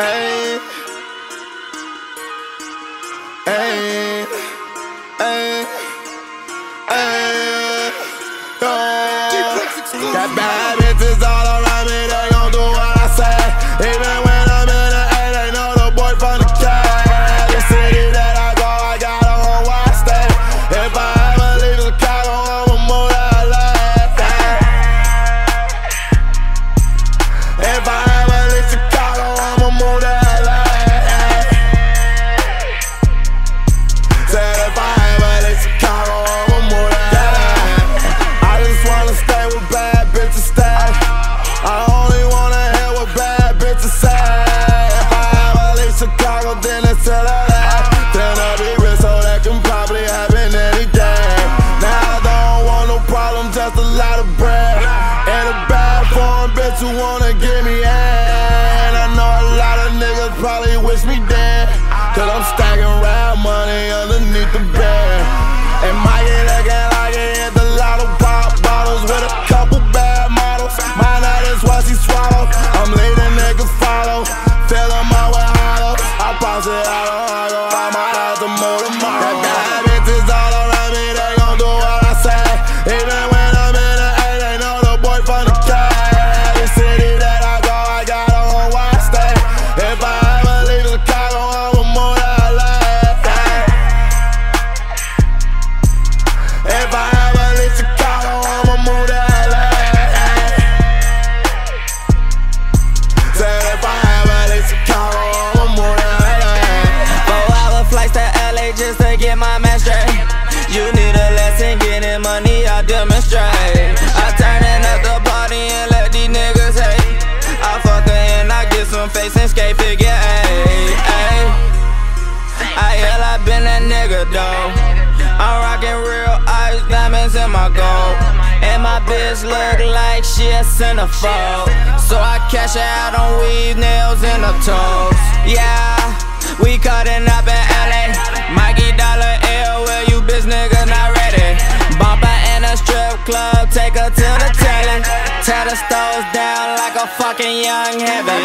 Hey. Hey. Hey. Hey. Got bad bitches all wish me dead. Cause I'm stacking rap money underneath the bed. And Mikey looking like he hit the lotto pop bottles with a couple bad models. My night is what she swallow. I'm leading niggas follow. Fill 'em up with hollows. I bounce it out Demonstrate. I turning up the party and let these niggas hate. I fuck her and I get some face and skate figure eight. Ay. I hell, I been that nigga though. I'm rocking real ice diamonds in my gold. And my bitch look like she a centerfold. So I cash out on weave nails and her toes. Yeah, we cutting up take her to the telly. Tear the stores down like a fucking young heavy.